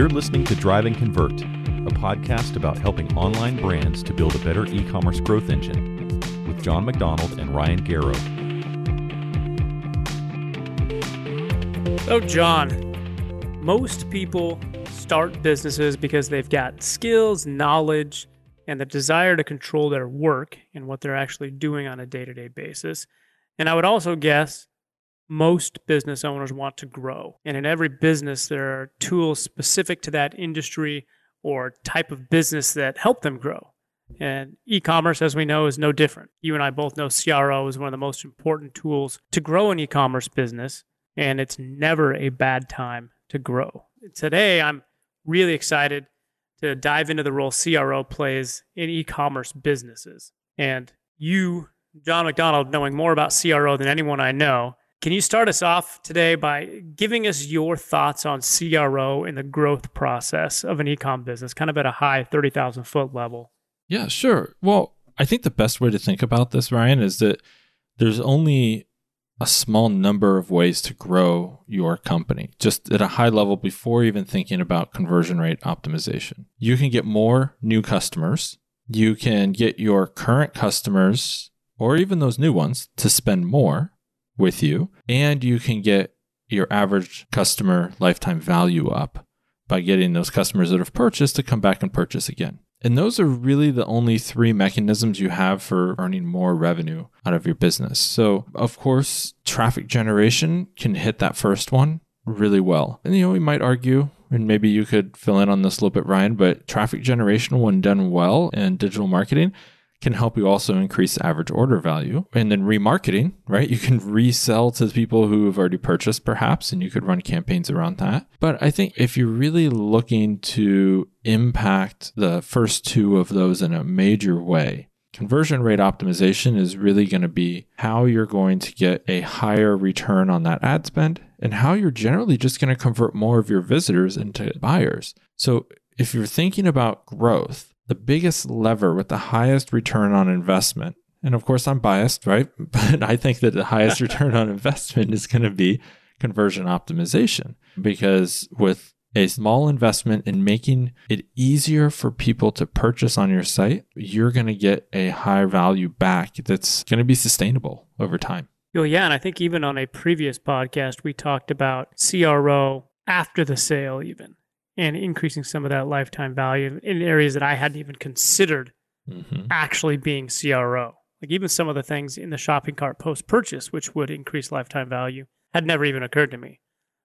You're listening to Drive and Convert, a podcast about helping online brands to build a better e commerce growth engine with John McDonald and Ryan Garrow. So, John, most people start businesses because they've got skills, knowledge, and the desire to control their work and what they're actually doing on a day to day basis. And I would also guess most business owners want to grow. And in every business, there are tools specific to that industry or type of business that help them grow. And e commerce, as we know, is no different. You and I both know CRO is one of the most important tools to grow an e commerce business, and it's never a bad time to grow. Today, I'm really excited to dive into the role CRO plays in e commerce businesses. And you, John McDonald, knowing more about CRO than anyone I know, can you start us off today by giving us your thoughts on CRO and the growth process of an ecom business, kind of at a high 30,000 foot level? Yeah, sure. Well, I think the best way to think about this, Ryan, is that there's only a small number of ways to grow your company, just at a high level before even thinking about conversion rate optimization. You can get more new customers. You can get your current customers or even those new ones to spend more with you, and you can get your average customer lifetime value up by getting those customers that have purchased to come back and purchase again. And those are really the only three mechanisms you have for earning more revenue out of your business. So, of course, traffic generation can hit that first one really well. And, you know, we might argue, and maybe you could fill in on this a little bit, Ryan, but traffic generation, when done well in digital marketing, can help you also increase average order value. And then remarketing, right? You can resell to people who have already purchased perhaps, and you could run campaigns around that. But I think if you're really looking to impact the first two of those in a major way, conversion rate optimization is really going to be how you're going to get a higher return on that ad spend and how you're generally just going to convert more of your visitors into buyers. So if you're thinking about growth, the biggest lever with the highest return on investment. And of course, I'm biased, right? But I think that the highest return on investment is going to be conversion optimization because with a small investment in making it easier for people to purchase on your site, you're going to get a high value back that's going to be sustainable over time. Well, yeah. And I think even on a previous podcast, we talked about CRO after the sale, even and increasing some of that lifetime value in areas that I hadn't even considered mm-hmm. actually being CRO. Like even some of the things in the shopping cart post purchase, which would increase lifetime value, had never even occurred to me.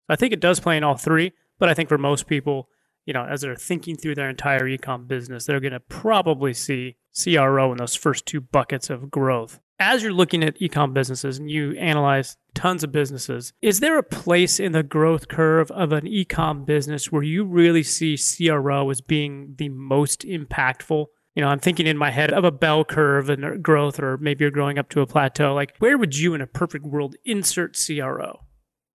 So I think it does play in all three, but I think for most people, you know, as they're thinking through their entire ecom business, they're going to probably see CRO in those first two buckets of growth as you're looking at ecom businesses and you analyze tons of businesses, is there a place in the growth curve of an ecom business where you really see CRO as being the most impactful? You know, I'm thinking in my head of a bell curve and growth, or maybe you're growing up to a plateau. Like, where would you, in a perfect world, insert CRO?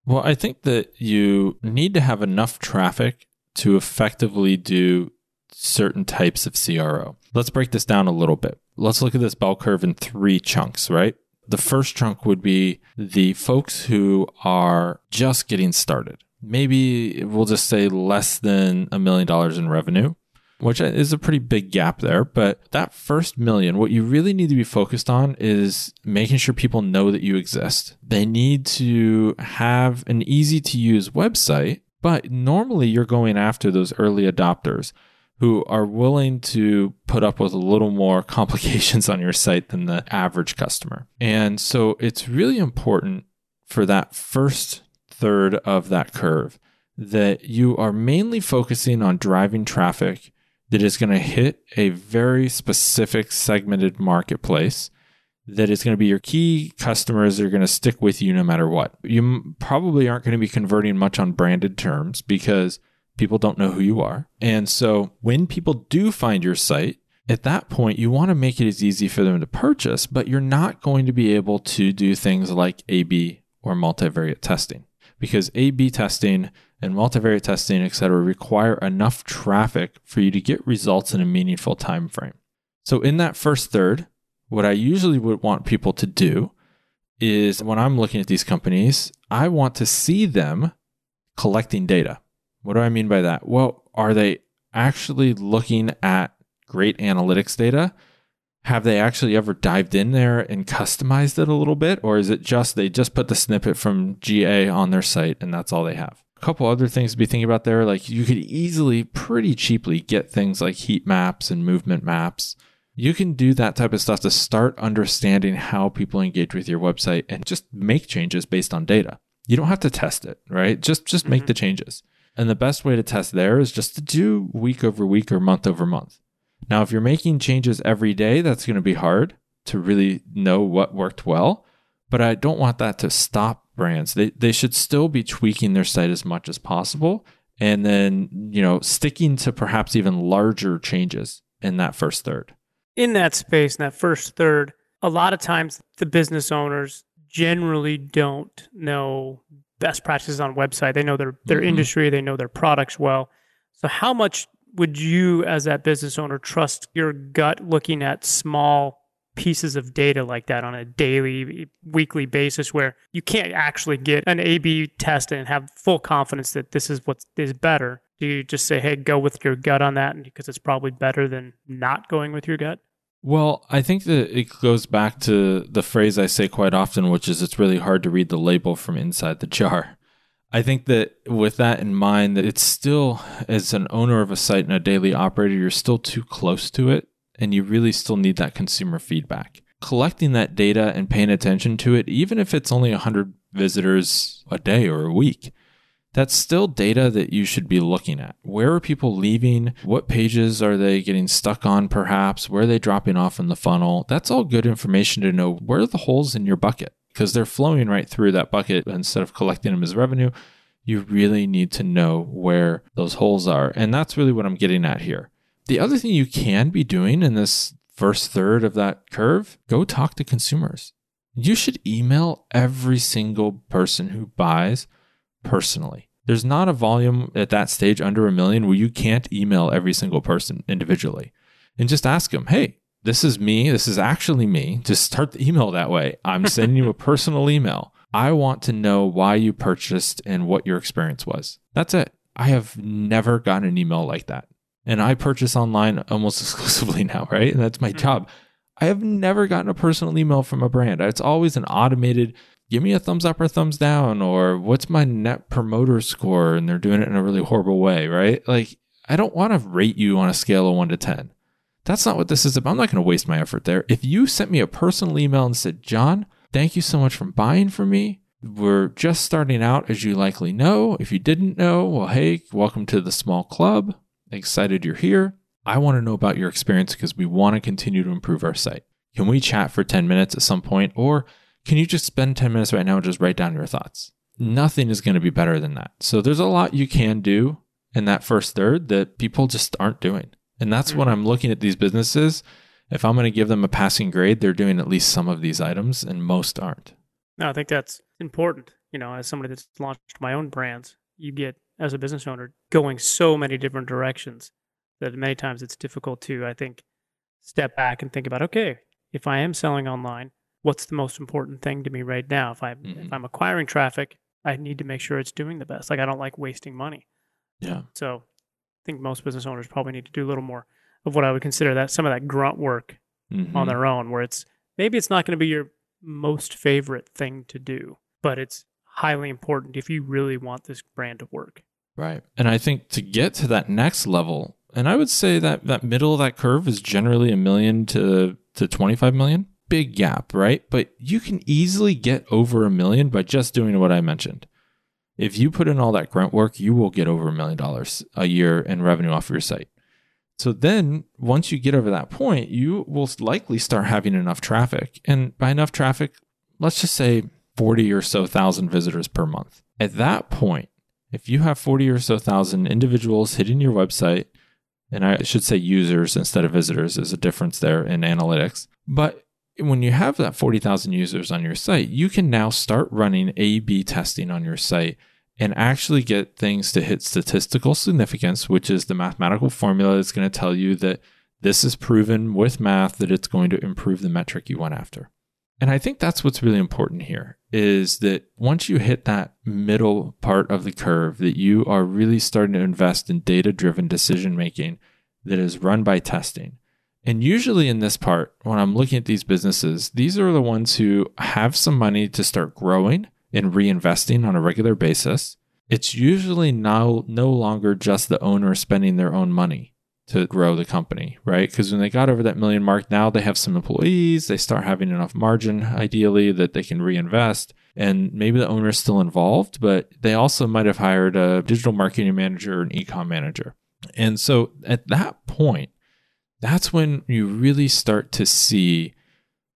Well, I think that you need to have enough traffic to effectively do certain types of CRO. Let's break this down a little bit. Let's look at this bell curve in three chunks, right? The first chunk would be the folks who are just getting started. Maybe we'll just say less than a million dollars in revenue, which is a pretty big gap there. But that first million, what you really need to be focused on is making sure people know that you exist. They need to have an easy to use website, but normally you're going after those early adopters who are willing to put up with a little more complications on your site than the average customer. And so it's really important for that first third of that curve that you are mainly focusing on driving traffic that is going to hit a very specific segmented marketplace that is going to be your key customers that are going to stick with you no matter what. You probably aren't going to be converting much on branded terms because People don't know who you are. And so when people do find your site, at that point, you want to make it as easy for them to purchase, but you're not going to be able to do things like A B or multivariate testing because A B testing and multivariate testing, et cetera, require enough traffic for you to get results in a meaningful time frame. So, in that first third, what I usually would want people to do is when I'm looking at these companies, I want to see them collecting data. What do I mean by that? Well, are they actually looking at great analytics data? Have they actually ever dived in there and customized it a little bit? Or is it just they just put the snippet from GA on their site and that's all they have? A couple other things to be thinking about there. Like you could easily, pretty cheaply, get things like heat maps and movement maps. You can do that type of stuff to start understanding how people engage with your website and just make changes based on data. You don't have to test it, right? Just just make Mhm. the changes. And the best way to test there is just to do week over week or month over month. Now, if you're making changes every day, that's going to be hard to really know what worked well. But I don't want that to stop brands. They, they should still be tweaking their site as much as possible and then, you know, sticking to perhaps even larger changes in that first third. in that space, in that first third, a lot of times the business owners generally don't know best practices on website. They know their their Mhm. industry, they know their products well. So how much would you as that business owner trust your gut looking at small pieces of data like that on a daily weekly basis where you can't actually get an A B test and have full confidence that this is what is better? Do you just say, "Hey, go with your gut on that because it's probably better than not going with your gut?" Well, I think that it goes back to the phrase I say quite often, which is it's really hard to read the label from inside the jar. I think that with that in mind, that it's still, as an owner of a site and a daily operator, you're still too close to it and you really still need that consumer feedback. Collecting that data and paying attention to it, even if it's only 100 visitors a day or a week, that's still data that you should be looking at. Where are people leaving? What pages are they getting stuck on, perhaps? Where are they dropping off in the funnel? That's all good information to know where are the holes in your bucket because they're flowing right through that bucket instead of collecting them as revenue. You really need to know where those holes are. And that's really what I'm getting at here. The other thing you can be doing in this first third of that curve, go talk to consumers. You should email every single person who buys personally. There's not a volume at that stage under a million where you can't email every single person individually and just ask them, hey, this is me. This is actually me. Just start the email that way. I'm sending you a personal email. I want to know why you purchased and what your experience was. That's it. I have never gotten an email like that. And I purchase online almost exclusively now, right? And that's my Mhm. job. I have never gotten a personal email from a brand. It's always an automated give me a thumbs up or thumbs down or what's my net promoter score? And they're doing it in a really horrible way right? Like i don't want to rate you on a scale of 1 to 10 that's not what this is about. I'm not going to waste my effort there. If you sent me a personal email and said john thank you so much for buying from me. We're just starting out as you likely know. If you didn't know well hey welcome to the small club. Excited you're here. I want to know about your experience because we want to continue to improve our site. Can we chat for 10 minutes at some point? Or can you just spend 10 minutes right now and just write down your thoughts? Nothing is going to be better than that. So there's a lot you can do in that first third that people just aren't doing. And that's when mm. I'm looking at these businesses. If I'm going to give them a passing grade, they're doing at least some of these items and most aren't. No, I think that's important. You know, as somebody that's launched my own brands, you get as a business owner going so many different directions that many times it's difficult to, I think, step back and think about, okay, if I am selling online, what's the most important thing to me right now? If I am Mhm. if I'm acquiring traffic, I need to make sure it's doing the best. Like I don't like wasting money. Yeah. So I think most business owners probably need to do a little more of what I would consider that some of that grunt work Mhm. on their own where it's maybe it's not going to be your most favorite thing to do but it's highly important if you really want this brand to work Right. And I think to get to that next level, and I would say that that middle of that curve is generally a million to to 25 million. Big gap, right? But you can easily get over a million by just doing what I mentioned. If you put in all that grunt work, you will get over a million dollars a year in revenue off your site. So then once you get over that point, you will likely start having enough traffic. And by enough traffic, let's just say 40 or so thousand visitors per month. At that point, if you have 40 or so thousand individuals hitting your website, and I should say users instead of visitors, there's a difference there in analytics. But when you have that 40,000 users on your site, you can now start running A B testing on your site and actually get things to hit statistical significance, which is the mathematical formula that's going to tell you that this is proven with math that it's going to improve the metric you went after. And I think that's what's really important here is that once you hit that middle part of the curve, that you are really starting to invest in data driven decision making that is run by testing. And usually in this part, when I'm looking at these businesses, these are the ones who have some money to start growing and reinvesting on a regular basis. It's usually now no longer just the owner spending their own money to grow the company, right? Because when they got over that million mark, now they have some employees, they start having enough margin, ideally, that they can reinvest. And maybe the owner is still involved, but they also might have hired a digital marketing manager or an ecom manager. And so at that point, that's when you really start to see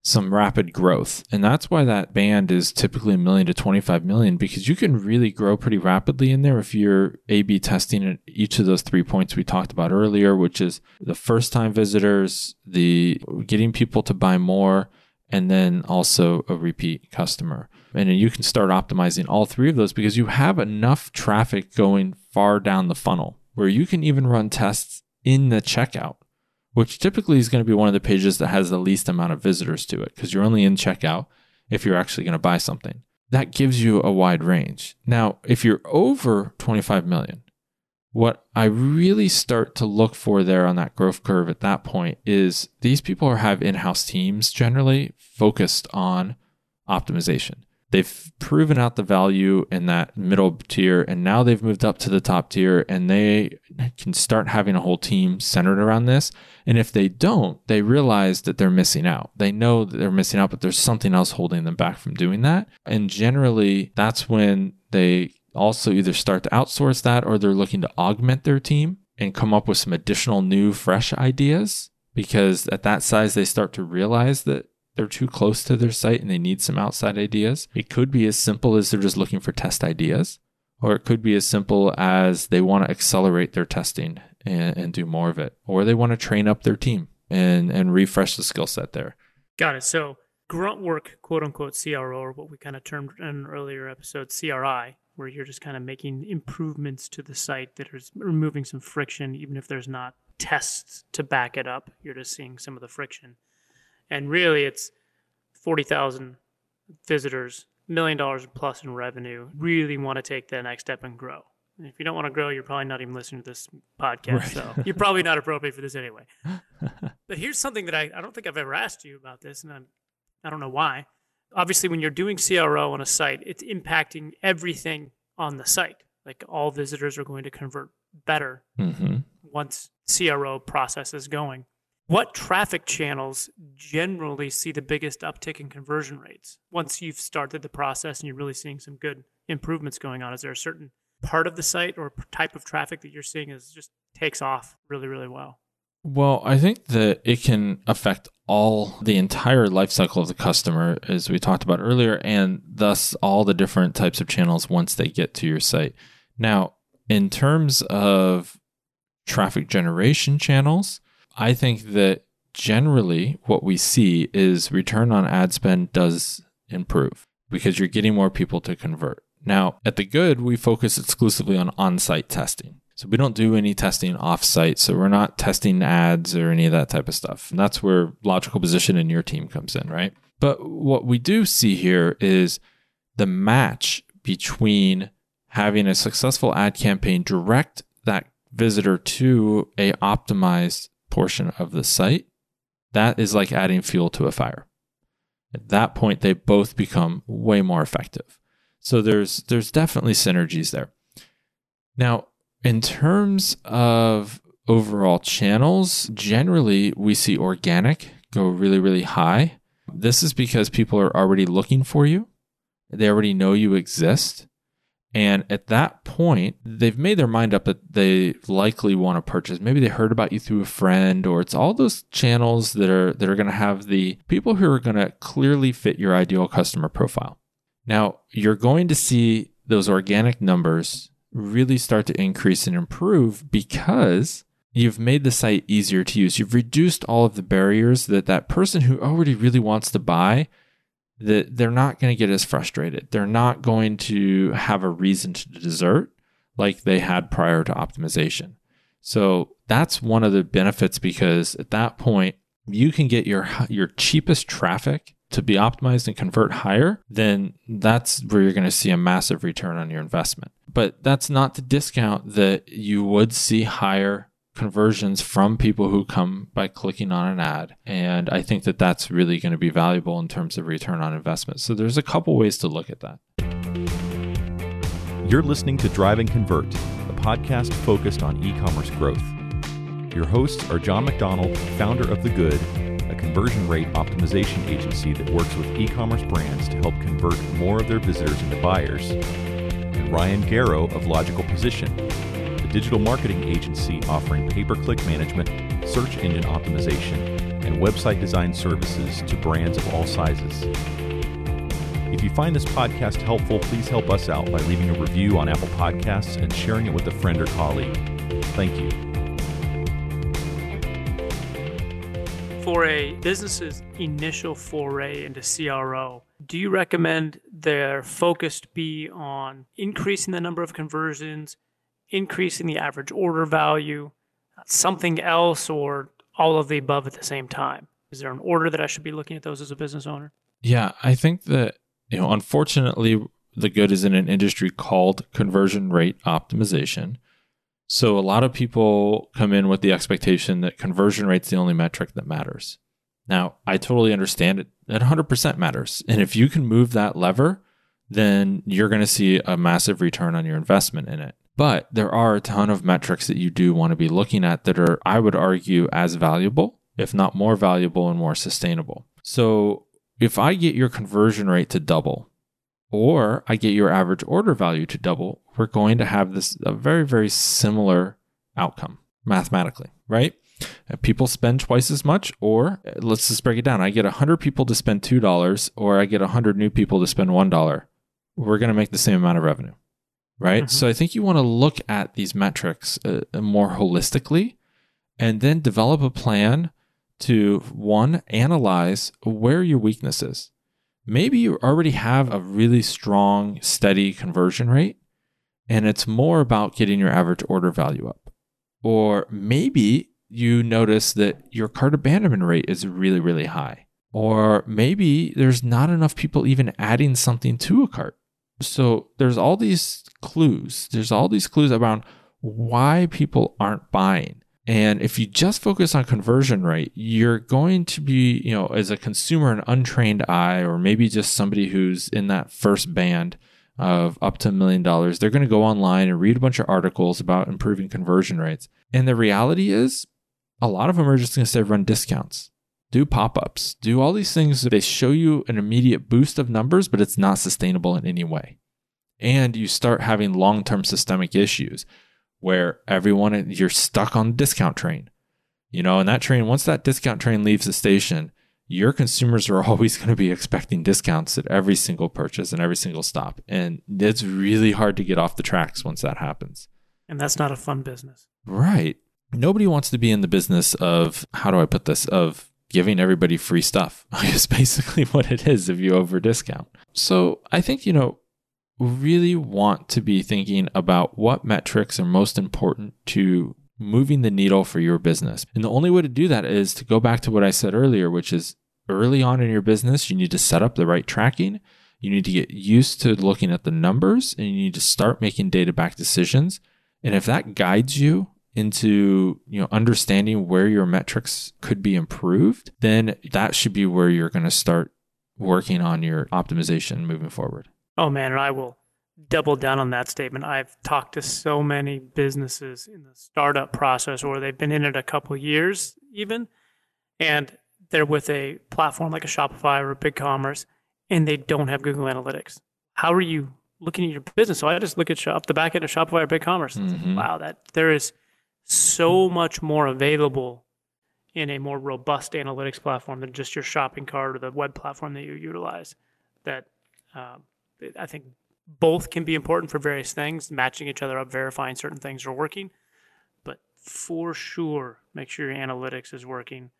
some rapid growth. And that's why that band is typically a million to 25 million because you can really grow pretty rapidly in there if you're A B testing at each of those three points we talked about earlier, which is the first time visitors, the getting people to buy more, and then also a repeat customer. And you can start optimizing all three of those because you have enough traffic going far down the funnel where you can even run tests in the checkout which typically is going to be one of the pages that has the least amount of visitors to it because you're only in checkout if you're actually going to buy something. That gives you a wide range. Now, if you're over 25 million, what I really start to look for there on that growth curve at that point is these people have in house teams generally focused on optimization. They've proven out the value in that middle tier, and now they've moved up to the top tier, and they can start having a whole team centered around this. And if they don't, they realize that they're missing out. They know that they're missing out, but there's something else holding them back from doing that. And generally, that's when they also either start to outsource that or they're looking to augment their team and come up with some additional new, fresh ideas. Because at that size, they start to realize that they're too close to their site and they need some outside ideas. It could be as simple as they're just looking for test ideas, or it could be as simple as they want to accelerate their testing and, and do more of it, or they want to train up their team and, and refresh the skill set there. Got it. So, grunt work, quote unquote, CRO, or what we kind of termed in an earlier episode, CRI, where you're just kind of making improvements to the site that is removing some friction, even if there's not tests to back it up. You're just seeing some of the friction and really it's 40,000 visitors, million dollars plus in revenue, really want to take the next step and grow. And if you don't want to grow, you're probably not even listening to this podcast. Right. So you're probably not appropriate for this anyway. but here's something that I, I don't think I've ever asked you about this, and I'm, I don't know why. Obviously, when you're doing CRO on a site, it's impacting everything on the site. Like all visitors are going to convert better mm-hmm. once CRO process is going. What traffic channels generally see the biggest uptick in conversion rates once you've started the process and you're really seeing some good improvements going on? Is there a certain part of the site or type of traffic that you're seeing is just takes off really, really well? Well, I think that it can affect all the entire life cycle of the customer, as we talked about earlier, and thus all the different types of channels once they get to your site. Now, in terms of traffic generation channels, I think that generally what we see is return on ad spend does improve because you're getting more people to convert. Now, at the good, we focus exclusively on on site testing. So we don't do any testing off site. So we're not testing ads or any of that type of stuff. And that's where logical position in your team comes in, right? But what we do see here is the match between having a successful ad campaign direct that visitor to a optimized portion of the site, that is like adding fuel to a fire. At that point, they both become way more effective. So there's there's definitely synergies there. Now, in terms of overall channels, generally we see organic go really, really high. This is because people are already looking for you. They already know you exist. And at that point, they've made their mind up that they likely want to purchase. Maybe they heard about you through a friend, or it's all those channels that are that are going to have the people who are going to clearly fit your ideal customer profile. Now, you're going to see those organic numbers really start to increase and improve because you've made the site easier to use. You've reduced all of the barriers that that person who already really wants to buy that they're not going to get as frustrated. They're not going to have a reason to desert like they had prior to optimization. So that's one of the benefits because at that point you can get your your cheapest traffic to be optimized and convert higher, then that's where you're going to see a massive return on your investment. But that's not to discount that you would see higher conversions from people who come by clicking on an ad. And I think that that's really going to be valuable in terms of return on investment. So there's a couple ways to look at that. You're listening to Drive and Convert, a podcast focused on e commerce growth. Your hosts are John McDonald, founder of The Good, a conversion rate optimization agency that works with e commerce brands to help convert more of their visitors into buyers, and Ryan Garrow of Logical Position, digital marketing agency offering pay per click management, search engine optimization, and website design services to brands of all sizes. If you find this podcast helpful, please help us out by leaving a review on Apple Podcasts and sharing it with a friend or colleague. Thank you. For a business's initial foray into CRO, do you recommend their focus be on increasing the number of conversions, increasing the average order value, something else, or all of the above at the same time? Is there an order that I should be looking at those as a business owner? Yeah, I think that, you know, unfortunately, the good is in an industry called conversion rate optimization. So a lot of people come in with the expectation that conversion rate's the only metric that matters. Now, I totally understand it. That 100% matters. And if you can move that lever, then you're going to see a massive return on your investment in it. But there are a ton of metrics that you do want to be looking at that are, I would argue, as valuable, if not more valuable and more sustainable. So if I get your conversion rate to double, or I get your average order value to double, we're going to have this a very, very similar outcome mathematically, right? If People spend twice as much, or let's just break it down. I get 100 people to spend $2, or I get 100 new people to spend $1. We're going to make the same amount of revenue, right? Mm-hmm. So I think you want to look at these metrics uh, more holistically and then develop a plan to one, analyze where your weakness is maybe you already have a really strong, steady conversion rate, and it's more about getting your average order value up. Or maybe you notice that your cart abandonment rate is really, really high. Or maybe there's not enough people even adding something to a cart. So there's all these clues. There's all these clues around why people aren't buying. And if you just focus on conversion rate, you're going to be, you know, as a consumer, an untrained eye, or maybe just somebody who's in that first band of up to a million dollars, they're going to go online and read a bunch of articles about improving conversion rates. And the reality is, a lot of them are just going to say run discounts, do pop ups, do all these things. They show you an immediate boost of numbers, but it's not sustainable in any way. And you start having long term systemic issues where everyone you're stuck on the discount train. You know, and that train once that discount train leaves the station, your consumers are always going to be expecting discounts at every single purchase and every single stop. And it's really hard to get off the tracks once that happens. And that's not a fun business. Right. Nobody wants to be in the business of how do I put this of giving everybody free stuff. It's basically what it is if you over discount. So I think, you know, really want to be thinking about what metrics are most important to moving the needle for your business. And the only way to do that is to go back to what I said earlier, which is early on in your business, you need to set up the right tracking. You need to get used to looking at the numbers and you need to start making data back decisions. And if that guides you into, you know, understanding where your metrics could be improved, then that should be where you're going to start working on your optimization moving forward. Oh man, and I will double down on that statement. I've talked to so many businesses in the startup process or they've been in it a couple years even, and they're with a platform like a Shopify or a BigCommerce, and they don't have Google Analytics. How are you looking at your business? So I just look at shop the back end of Shopify or BigCommerce. Mm-hmm. Wow, that there is so much more available in a more robust analytics platform than just your shopping cart or the web platform that you utilize. That um, I think both can be important for various things, matching each other up, verifying certain things are working. But for sure, make sure your analytics is working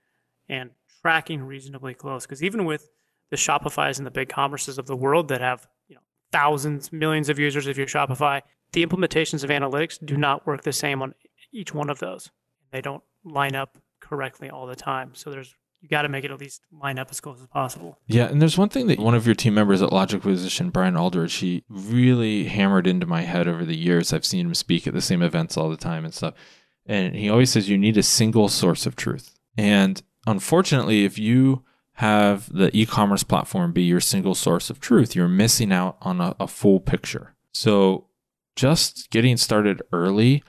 and tracking reasonably close. Because even with the Shopify's and the BigCommerces of the world that have you know thousands, millions of users of your Shopify, the implementations of analytics do not work the same on each one of those. They don't line up correctly all the time. So there's you got to make it at least line up as close as possible. Yeah, and there's one thing that one of your team members at Logical Position, Brian Aldridge, he really hammered into my head over the years. I've seen him speak at the same events all the time and stuff. And he always says you need a single source of truth. And unfortunately, if you have the e-commerce platform be your single source of truth, you're missing out on a, a full picture. So just getting started early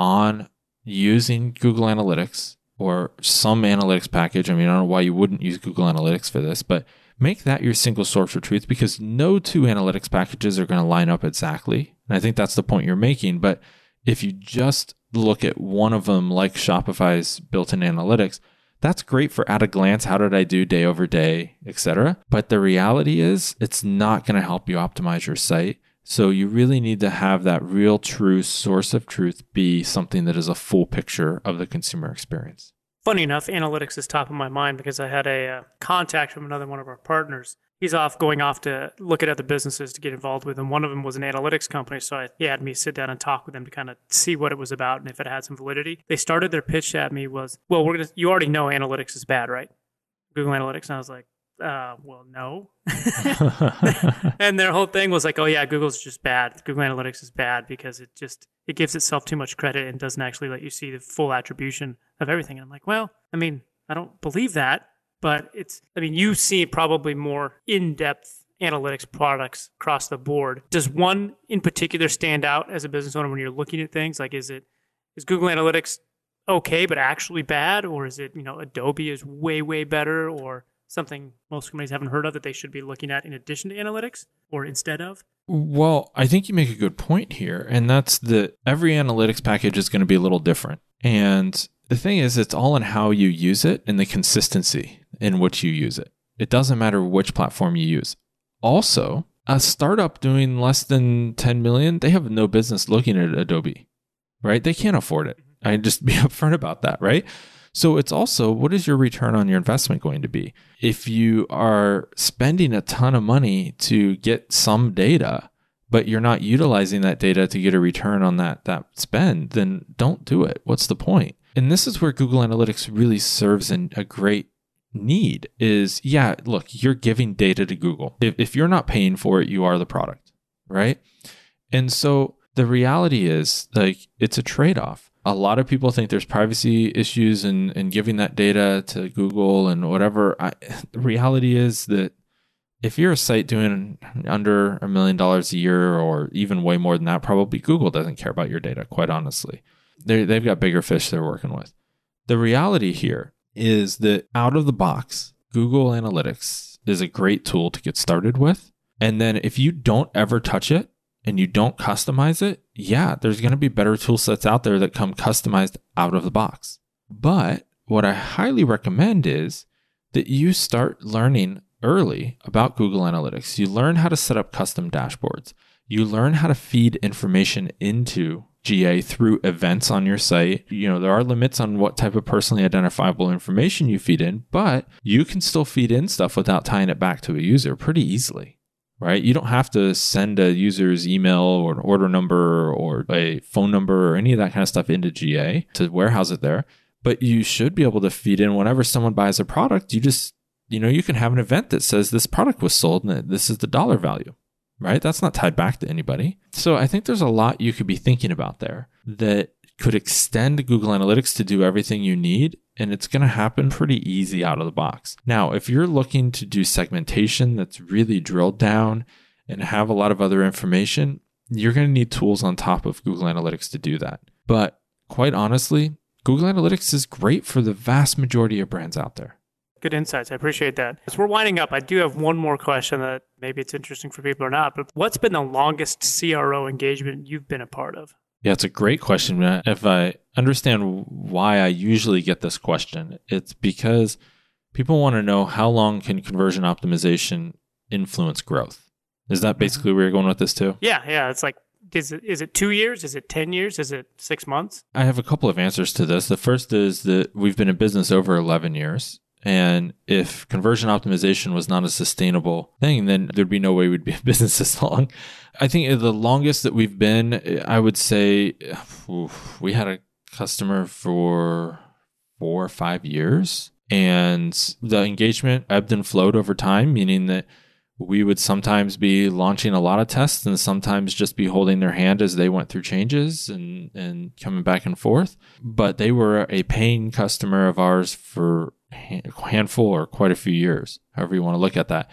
on using Google Analytics or some analytics package. I mean, I don't know why you wouldn't use Google Analytics for this, but make that your single source of truth because no two analytics packages are going to line up exactly. And I think that's the point you're making. But if you just look at one of them, like Shopify's built in analytics, that's great for at a glance how did i do day over day etc but the reality is it's not going to help you optimize your site so you really need to have that real true source of truth be something that is a full picture of the consumer experience. Funny enough, analytics is top of my mind because I had a uh, contact from another one of our partners. He's off going off to look at other businesses to get involved with, and one of them was an analytics company. So I, he had me sit down and talk with them to kind of see what it was about and if it had some validity. They started their pitch at me was, "Well, we're gonna. You already know analytics is bad, right? Google Analytics." And I was like, uh, well, no. and their whole thing was like, oh yeah, Google's just bad. Google Analytics is bad because it just it gives itself too much credit and doesn't actually let you see the full attribution of everything. And I'm like, well, I mean, I don't believe that, but it's. I mean, you see probably more in depth analytics products across the board. Does one in particular stand out as a business owner when you're looking at things? Like, is it is Google Analytics okay but actually bad, or is it you know Adobe is way way better, or something most companies haven't heard of that they should be looking at in addition to analytics or instead of? Well, I think you make a good point here, and that's that every analytics package is going to be a little different. And the thing is, it's all in how you use it and the consistency in which you use it. It doesn't matter which platform you use. Also, a startup doing less than 10 million, they have no business looking at Adobe, right? They can't afford it. Mm-hmm. I just be upfront about that, right? So it's also what is your return on your investment going to be? If you are spending a ton of money to get some data, but you're not utilizing that data to get a return on that that spend, then don't do it. What's the point? And this is where Google Analytics really serves in a great need is yeah, look, you're giving data to Google. If, if you're not paying for it, you are the product, right? And so the reality is like it's a trade off a lot of people think there's privacy issues in, in giving that data to Google and whatever. I, the reality is that if you're a site doing under a million dollars a year or even way more than that, probably Google doesn't care about your data, quite honestly. they they've got bigger fish they're working with. The reality here is that out of the box, Google Analytics is a great tool to get started with. And then if you don't ever touch it, and you don't customize it, yeah, there's going to be better tool sets out there that come customized out of the box. But what I highly recommend is that you start learning early about Google Analytics. You learn how to set up custom dashboards. You learn how to feed information into GA through events on your site. You know, there are limits on what type of personally identifiable information you feed in, but you can still feed in stuff without tying it back to a user pretty easily right? You don't have to send a user's email or an order number or a phone number or any of that kind of stuff into GA to warehouse it there. But you should be able to feed in whenever someone buys a product, you just, you know, you can have an event that says this product was sold and this is the dollar value, right? That's not tied back to anybody. So I think there's a lot you could be thinking about there that could extend Google Analytics to do everything you need and it's going to happen pretty easy out of the box. Now, if you're looking to do segmentation that's really drilled down and have a lot of other information, you're going to need tools on top of Google Analytics to do that. But quite honestly, Google Analytics is great for the vast majority of brands out there. Good insights. I appreciate that. As we're winding up, I do have one more question that maybe it's interesting for people or not, but what's been the longest CRO engagement you've been a part of? Yeah, it's a great question. If I understand why I usually get this question, it's because people want to know how long can conversion optimization influence growth. Is that mm-hmm. basically where you're going with this too? Yeah, yeah. It's like, is it is it two years? Is it ten years? Is it six months? I have a couple of answers to this. The first is that we've been in business over eleven years, and if conversion optimization was not a sustainable thing, then there'd be no way we'd be in business this long. I think the longest that we've been, I would say, oof, we had a customer for four or five years. And the engagement ebbed and flowed over time, meaning that we would sometimes be launching a lot of tests and sometimes just be holding their hand as they went through changes and, and coming back and forth. But they were a paying customer of ours for handful or quite a few years, however you want to look at that.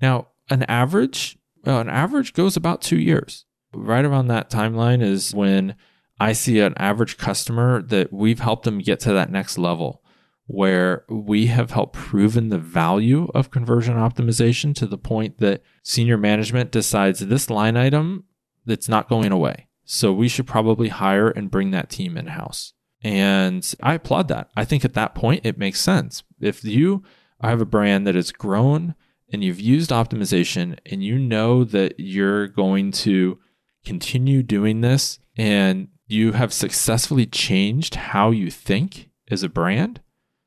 Now, an average, well, an average goes about two years. Right around that timeline is when I see an average customer that we've helped them get to that next level where we have helped proven the value of conversion optimization to the point that senior management decides this line item that's not going away. So we should probably hire and bring that team in house. And I applaud that. I think at that point it makes sense. If you have a brand that has grown and you've used optimization and you know that you're going to continue doing this and you have successfully changed how you think as a brand,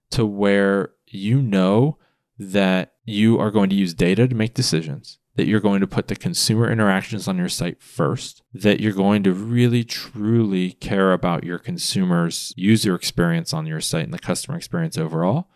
to where you know that you are going to use data to make decisions, that you're going to put the consumer interactions on your site first, that you're going to really truly care about your consumers' user experience on your site and the customer experience overall,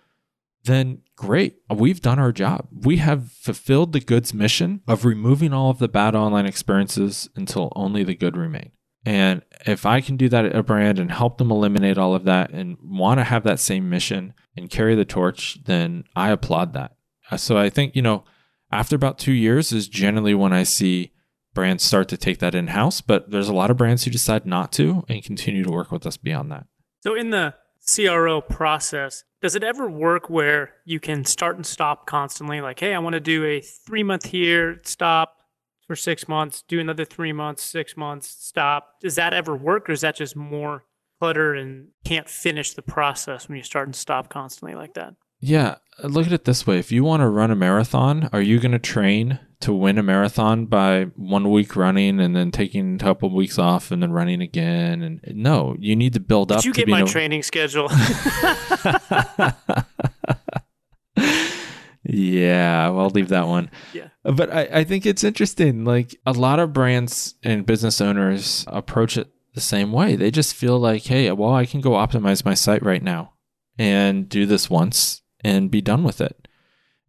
then great. We've done our job. We have fulfilled the goods mission of removing all of the bad online experiences until only the good remain. And if I can do that at a brand and help them eliminate all of that and want to have that same mission and carry the torch, then I applaud that. So I think, you know, after about two years is generally when I see brands start to take that in house, but there's a lot of brands who decide not to and continue to work with us beyond that. So in the CRO process, does it ever work where you can start and stop constantly? Like, hey, I want to do a three month here, stop, for six months, do another three months, six months, stop. Does that ever work, or is that just more clutter and can't finish the process when you start and stop constantly like that? Yeah, look at it this way: if you want to run a marathon, are you going to train to win a marathon by one week running and then taking a couple of weeks off and then running again? And no, you need to build up. Did up. you get my no- training schedule? Yeah, well, I'll leave that one. Yeah. But I, I think it's interesting. Like a lot of brands and business owners approach it the same way. They just feel like, hey, well, I can go optimize my site right now and do this once and be done with it.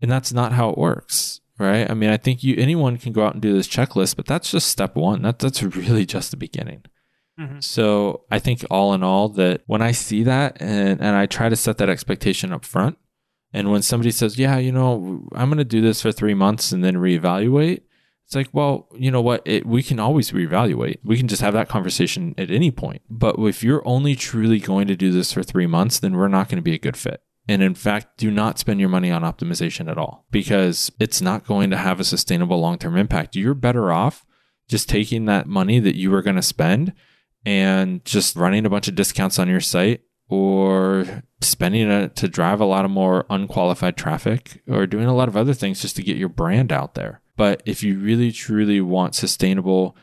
And that's not how it works, right? I mean, I think you anyone can go out and do this checklist, but that's just step one. That that's really just the beginning. Mhm. So I think all in all that when I see that and, and I try to set that expectation up front, and when somebody says, yeah, you know, I'm going to do this for three months and then reevaluate, it's like, well, you know what? It, we can always reevaluate. We can just have that conversation at any point. But if you're only truly going to do this for three months, then we're not going to be a good fit. And in fact, do not spend your money on optimization at all because it's not going to have a sustainable long term impact. You're better off just taking that money that you were going to spend and just running a bunch of discounts on your site or spending it to drive a lot of more unqualified traffic or doing a lot of other things just to get your brand out there. But if you really truly want sustainable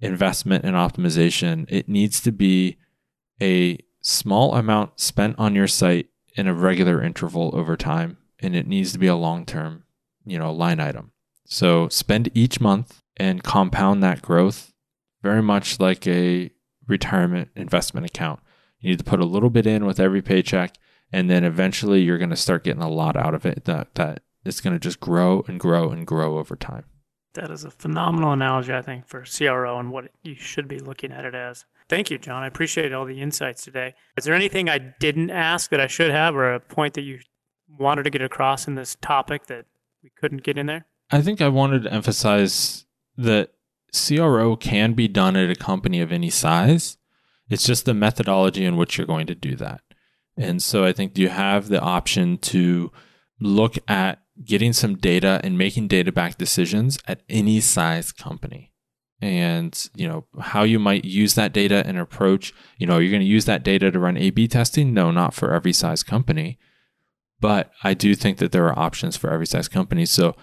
investment and optimization, it needs to be a small amount spent on your site in a regular interval over time and it needs to be a long-term, you know, line item. So spend each month and compound that growth very much like a retirement investment account. You need to put a little bit in with every paycheck, and then eventually you're going to start getting a lot out of it. That that it's going to just grow and grow and grow over time. That is a phenomenal analogy, I think, for CRO and what you should be looking at it as. Thank you, John. I appreciate all the insights today. Is there anything I didn't ask that I should have, or a point that you wanted to get across in this topic that we couldn't get in there? I think I wanted to emphasize that CRO can be done at a company of any size. It's just the methodology in which you're going to do that. And so I think you have the option to look at getting some data and making data backed decisions at any size company. And, you know, how you might use that data and approach, you know, you're going to use that data to run A B testing? No, not for every size company. But I do think that there are options for every size company. So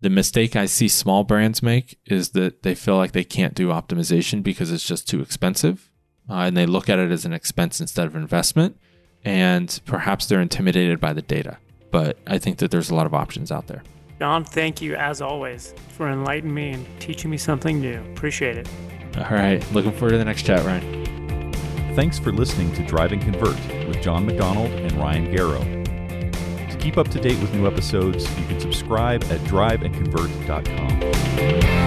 the mistake I see small brands make is that they feel like they can't do optimization because it's just too expensive. Uh, and they look at it as an expense instead of investment. And perhaps they're intimidated by the data. But I think that there's a lot of options out there. John, thank you as always for enlightening me and teaching me something new. Appreciate it. All right. Looking forward to the next chat, Ryan. Thanks for listening to Drive and Convert with John McDonald and Ryan Garrow. To keep up to date with new episodes, you can subscribe at driveandconvert.com.